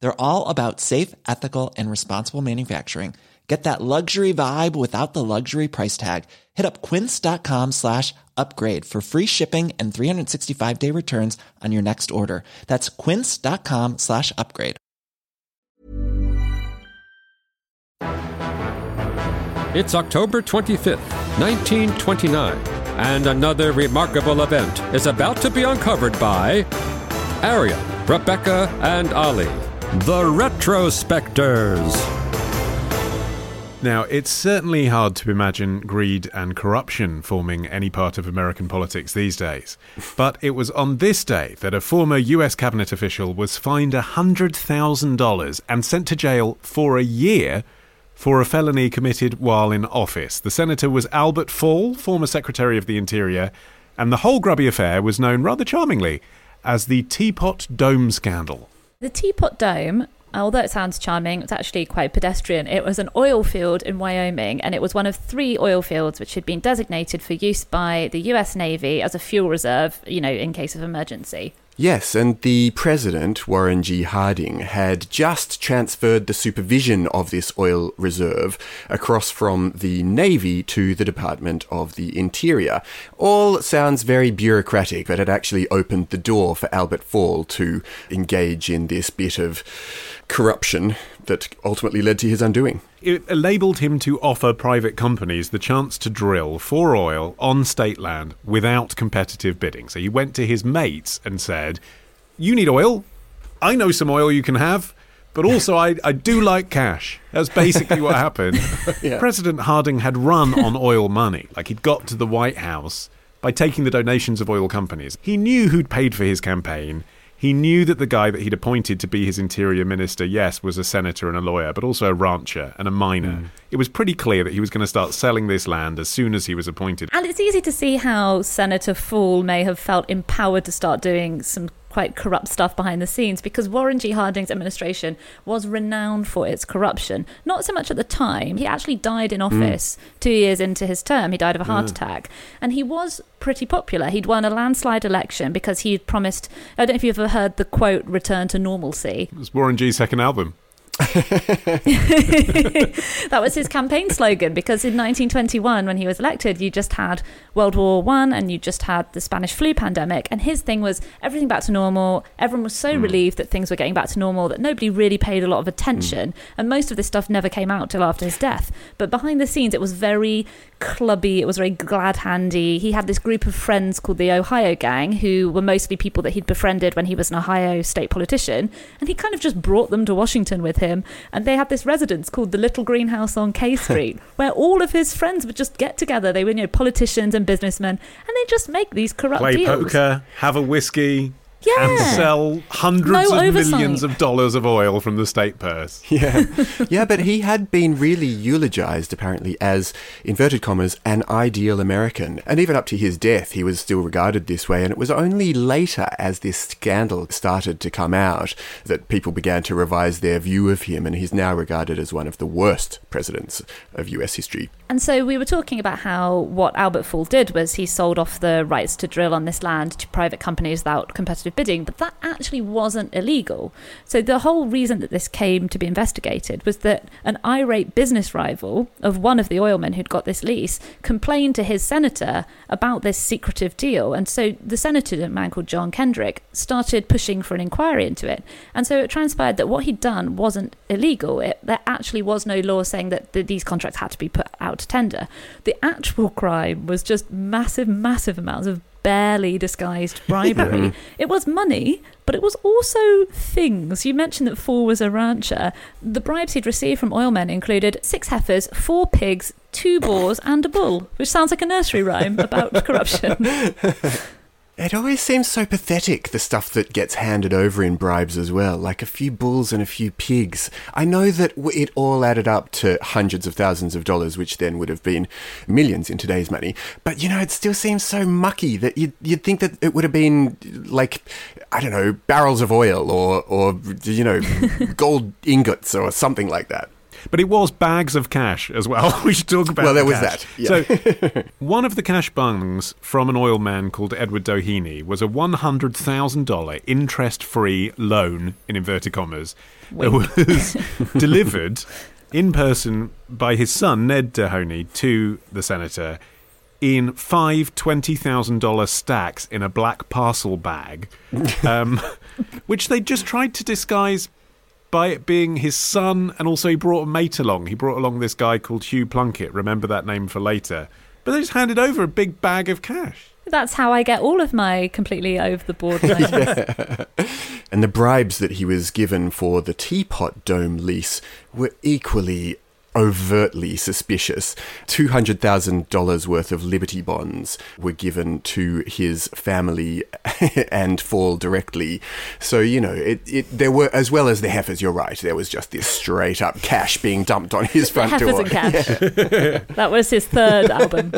They're all about safe, ethical, and responsible manufacturing. Get that luxury vibe without the luxury price tag. Hit up quince.com slash upgrade for free shipping and 365 day returns on your next order. That's quince.com slash upgrade. It's October 25th, 1929, and another remarkable event is about to be uncovered by Arion, Rebecca, and Olly, the Retrospectors. Now, it's certainly hard to imagine greed and corruption forming any part of American politics these days. But it was on this day that a former US cabinet official was fined $100,000 and sent to jail for a year for a felony committed while in office. The senator was Albert Fall, former Secretary of the Interior, and the whole grubby affair was known rather charmingly as the Teapot Dome Scandal. The Teapot Dome although it sounds charming, it's actually quite pedestrian. It was an oil field in Wyoming, and it was one of three oil fields which had been designated for use by the US Navy as a fuel reserve, you know, in case of emergency. Yes, and the president, Warren G. Harding, had just transferred the supervision of this oil reserve across from the Navy to the Department of the Interior. All sounds very bureaucratic, but it actually opened the door for Albert Fall to engage in this bit of corruption that ultimately led to his undoing. It enabled him to offer private companies the chance to drill for oil on state land without competitive bidding. So he went to his mates and said, You need oil. I know some oil you can have. But also, I, I do like cash. That's basically what happened. yeah. President Harding had run on oil money. Like, he'd got to the White House by taking the donations of oil companies. He knew who'd paid for his campaign. He knew that the guy that he'd appointed to be his interior minister, yes, was a senator and a lawyer, but also a rancher and a miner. Mm. It was pretty clear that he was going to start selling this land as soon as he was appointed. And it's easy to see how Senator Fall may have felt empowered to start doing some quite corrupt stuff behind the scenes because Warren G. Harding's administration was renowned for its corruption. Not so much at the time. He actually died in hmm. office mm. two years into his term. He died of a heart attack. And he was pretty popular. He'd won a landslide election because he'd promised, I don't know if you've ever heard the quote, return to normalcy. It was Warren G.'s second album. that was his campaign slogan because in 1921 when he was elected you just had world war one and you just had the spanish flu pandemic. And his thing was everything back to normal. Everyone was so mm. relieved that things were getting back to normal that nobody really paid a lot of attention. Mm. and most of this stuff never came out till after his death. But behind the scenes it was very clubby. It was very glad handy. He had this group of friends called the ohio gang who were mostly people that he'd befriended when he was an ohio state politician. And he kind of just brought them to washington with him him, and they had this residence called the Little Greenhouse on K Street, where all of his friends would just get together. They were, you know, politicians and businessmen, and they just make these corrupt Play deals. poker, have a whiskey, yeah. and sell hundreds no of oversight. millions of dollars of oil from the state purse. Yeah. yeah, but he had been really eulogized, apparently, as, inverted commas, an ideal American. And even up to his death, he was still regarded this way. And it was only later, as this scandal started to come out, that people began to revise their view of him. And he's now regarded as one of the worst presidents of US history. And so we were talking about how what Albert Fall did was he sold off the rights to drill on this land to private companies without competitive bidding, but that actually wasn't illegal. So the whole reason that this came to be investigated was that an irate business rival of one of the oilmen who'd got this lease complained to his senator about this secretive deal. And so the senator, a man called John Kendrick, started pushing for an inquiry into it. And so it transpired that what he'd done wasn't illegal. It, there actually was no law saying that the, these contracts had to be put out to tender. The actual crime was just massive, massive amounts of barely disguised bribery. it was money, but it was also things. You mentioned that Fall was a rancher. The bribes he'd received from oilmen included six heifers, four pigs, two boars, and a bull, which sounds like a nursery rhyme about corruption. It always seems so pathetic, the stuff that gets handed over in bribes as well, like a few bulls and a few pigs. I know that it all added up to hundreds of thousands of dollars, which then would have been millions in today's money. But, you know, it still seems so mucky that you'd, you'd think that it would have been, like, I don't know, barrels of oil or, or you know, gold ingots or something like that. But it was bags of cash as well. we should talk about. Well, there the was cash. that, So, one of the cash bungs from an oil man called Edward Doheny was a one hundred thousand dollar interest-free loan in inverted commas that was delivered in person by his son Ned Doheny to the senator in five twenty thousand dollar stacks in a black parcel bag, um, which they just tried to disguise by it being his son, and also he brought a mate along. He brought along this guy called Hugh Plunkett. Remember that name for later. But they just handed over a big bag of cash. That's how I get all of my completely over the board loans. And the bribes that he was given for the Teapot Dome lease were equally overtly suspicious. $200,000 worth of Liberty bonds were given to his family and Fall directly. So, you know, it, it there were, as well as the heifers, you're right, there was just this straight up cash being dumped on his front Heifers door. and cash. that was his third album.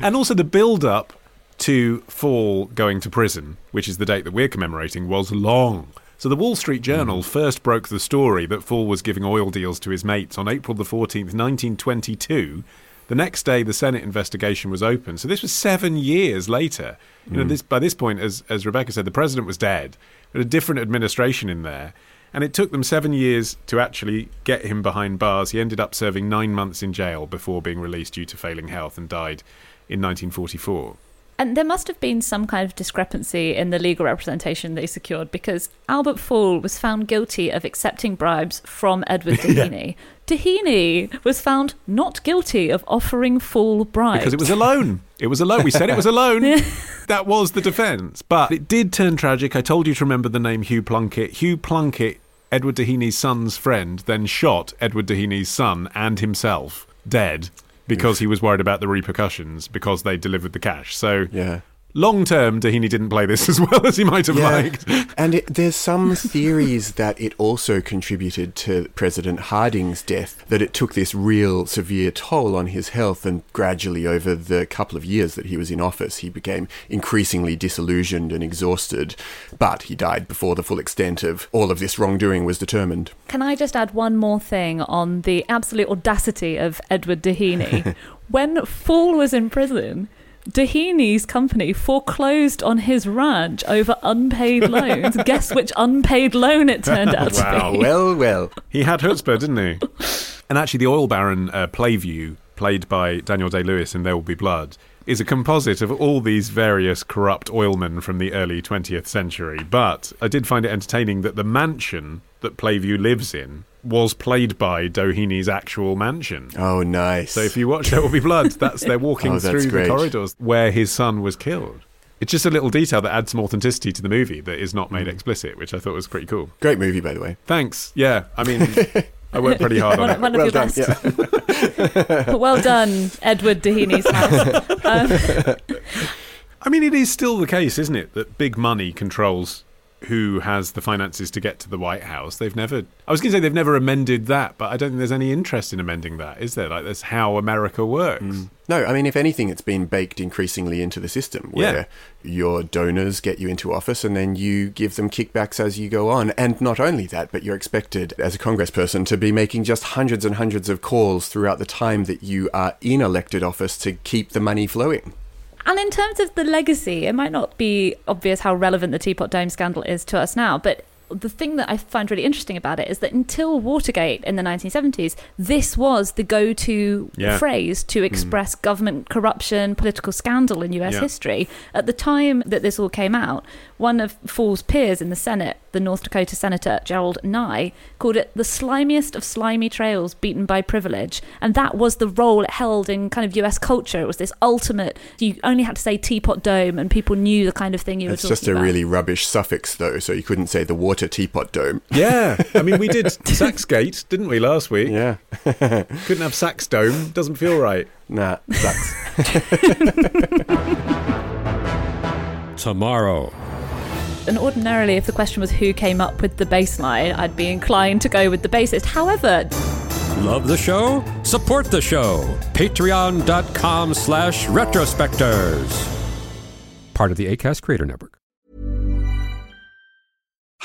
And also the build up to Fall going to prison, which is the date that we're commemorating, was long. So the Wall Street Journal first broke the story that Fall was giving oil deals to his mates on April the 14th, 1922. The next day, the Senate investigation was open. So this was seven years later. You know, hmm. this by this point, as as Rebecca said, the president was dead. But a different administration in there, and it took them seven years to actually get him behind bars. He ended up serving nine months in jail before being released due to failing health and died in 1944. And there must have been some kind of discrepancy in the legal representation they secured because Albert Fall was found guilty of accepting bribes from Edward Doheny. Doheny was found not guilty of offering Fall bribes. Because it was a loan. It was a loan. We said it was a loan. that was the defence. But it did turn tragic. I told you to remember the name Hugh Plunkett. Hugh Plunkett, Edward Doheny's son's friend, then shot Edward Doheny's son and himself dead because he was worried about the repercussions because they delivered the cash. So Yeah. Long term, Doheny didn't play this as well as he might have Yeah. liked. and it, there's some theories that it also contributed to President Harding's death, that it took this real severe toll on his health, and gradually over the couple of years that he was in office, he became increasingly disillusioned and exhausted. But he died before the full extent of all of this wrongdoing was determined. Can I just add one more thing on the absolute audacity of Edward Doheny? when Fall was in prison, Doheny's company foreclosed on his ranch over unpaid loans. Guess which unpaid loan it turned out Wow. to be? Well, well. He had chutzpah, didn't he? And actually, the oil baron uh, Plainview, played by Daniel Day Lewis in There Will Be Blood, is a composite of all these various corrupt oilmen from the early 20th century. But I did find it entertaining that the mansion that Plainview lives in was played by Doheny's actual mansion. Oh, nice. So if you watch There Will Be Blood, that's they're walking Oh, that's through great. the corridors where his son was killed. It's just a little detail that adds some authenticity to the movie that is not Mm. made explicit, which I thought was pretty cool. Great movie, by the way. Thanks. Yeah, I mean, I worked pretty hard on One, it. one of well your done. best. Yeah. well done, Edward Doheny's house. Um, I mean, it is still the case, isn't it, that big money controls who has the finances to get to the White House. They've never. I was going to say they've never amended that, but I don't think there's any interest in amending that, is there? Like that's how America works. Mm. No, I mean, if anything, it's been baked increasingly into the system where your donors get you into office and then you give them kickbacks as you go on. And not only that, but you're expected as a congressperson to be making just hundreds and hundreds of calls throughout the time that you are in elected office to keep the money flowing. And in terms of the legacy, it might not be obvious how relevant the Teapot Dome scandal is to us now, but the thing that I find really interesting about it is that until Watergate in the 1970s, this was the go to Yeah. phrase to mm. express government corruption, political scandal in US Yeah. history. At the time that this all came out, one of Fall's peers in the Senate, the North Dakota Senator Gerald Nye, called it the slimiest of slimy trails beaten by privilege. And that was the role it held in kind of US culture. It was this ultimate, you only had to say Teapot Dome and people knew the kind of thing you It's were talking about. It's just a about. really rubbish suffix, though, so you couldn't say the water teapot dome. Yeah, I mean, we did Saxgate, didn't we, last week? Yeah. Couldn't have Sax Dome. Doesn't feel right. Nah, sucks. tomorrow. And ordinarily, if the question was who came up with the bass line, I'd be inclined to go with the bassist. However, Love the show? Support the show. Patreon.com slash retrospectors. Part of the ACAST Creator Network.